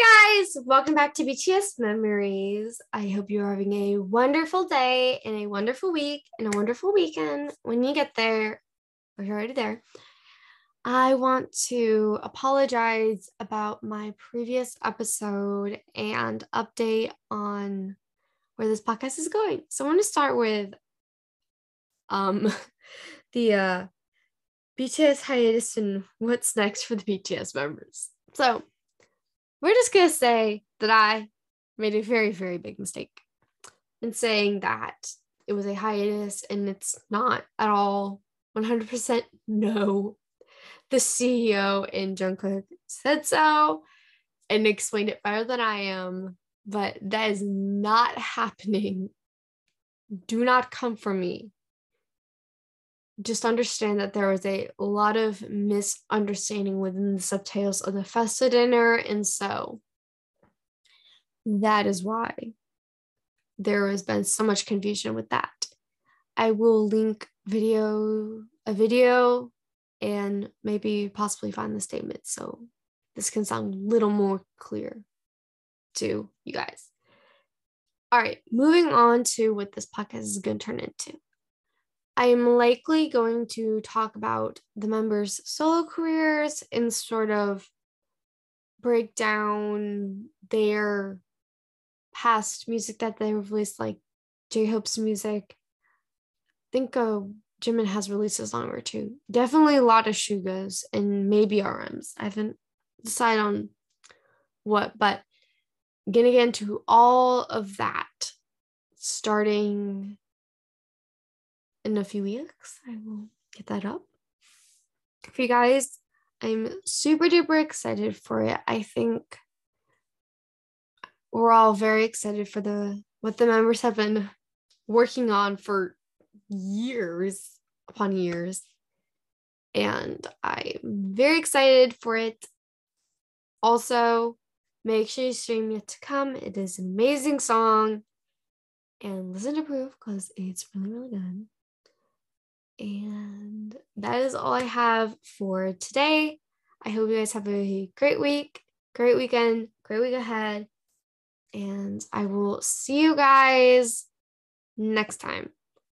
Guys. Welcome back to BTS Memories. I hope you're having a wonderful day and a wonderful week and a wonderful weekend when you get there, or you're already there. I want to apologize about my previous episode and update on where this podcast is going. So I want to start with um the uh BTS hiatus and what's next for the BTS members. So, we're just going to say that I made a very, very big mistake in saying that it was a hiatus and it's not at all 100% no. The CEO in Jungkook said so and explained it better than I am, but that is not happening. Do not come for me just understand that there was a lot of misunderstanding within the subtitles of the Festa dinner. And so that is why there has been so much confusion with that. I will link video, a video, and maybe possibly find the statement so this can sound a little more clear to you guys. All right, moving on to what this podcast is going to turn into. I am likely going to talk about the members' solo careers and sort of break down their past music that they released, like J Hope's music. I think uh, Jimin has released a song or two. Definitely a lot of Suga's and maybe RMs. I haven't decided on what, but I'm gonna get into all of that starting in a few weeks. I will get that up for you guys. I'm super duper excited for it. I think we're all very excited for the what the members have been working on for years upon years. And I'm very excited for it. Also, make sure you stream Yet to Come. It is an amazing song. And listen to Proof because it's really, really good. And that is all I have for today. I hope you guys have a great week, great weekend, great week ahead. And I will see you guys next time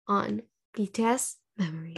on BTS Memory.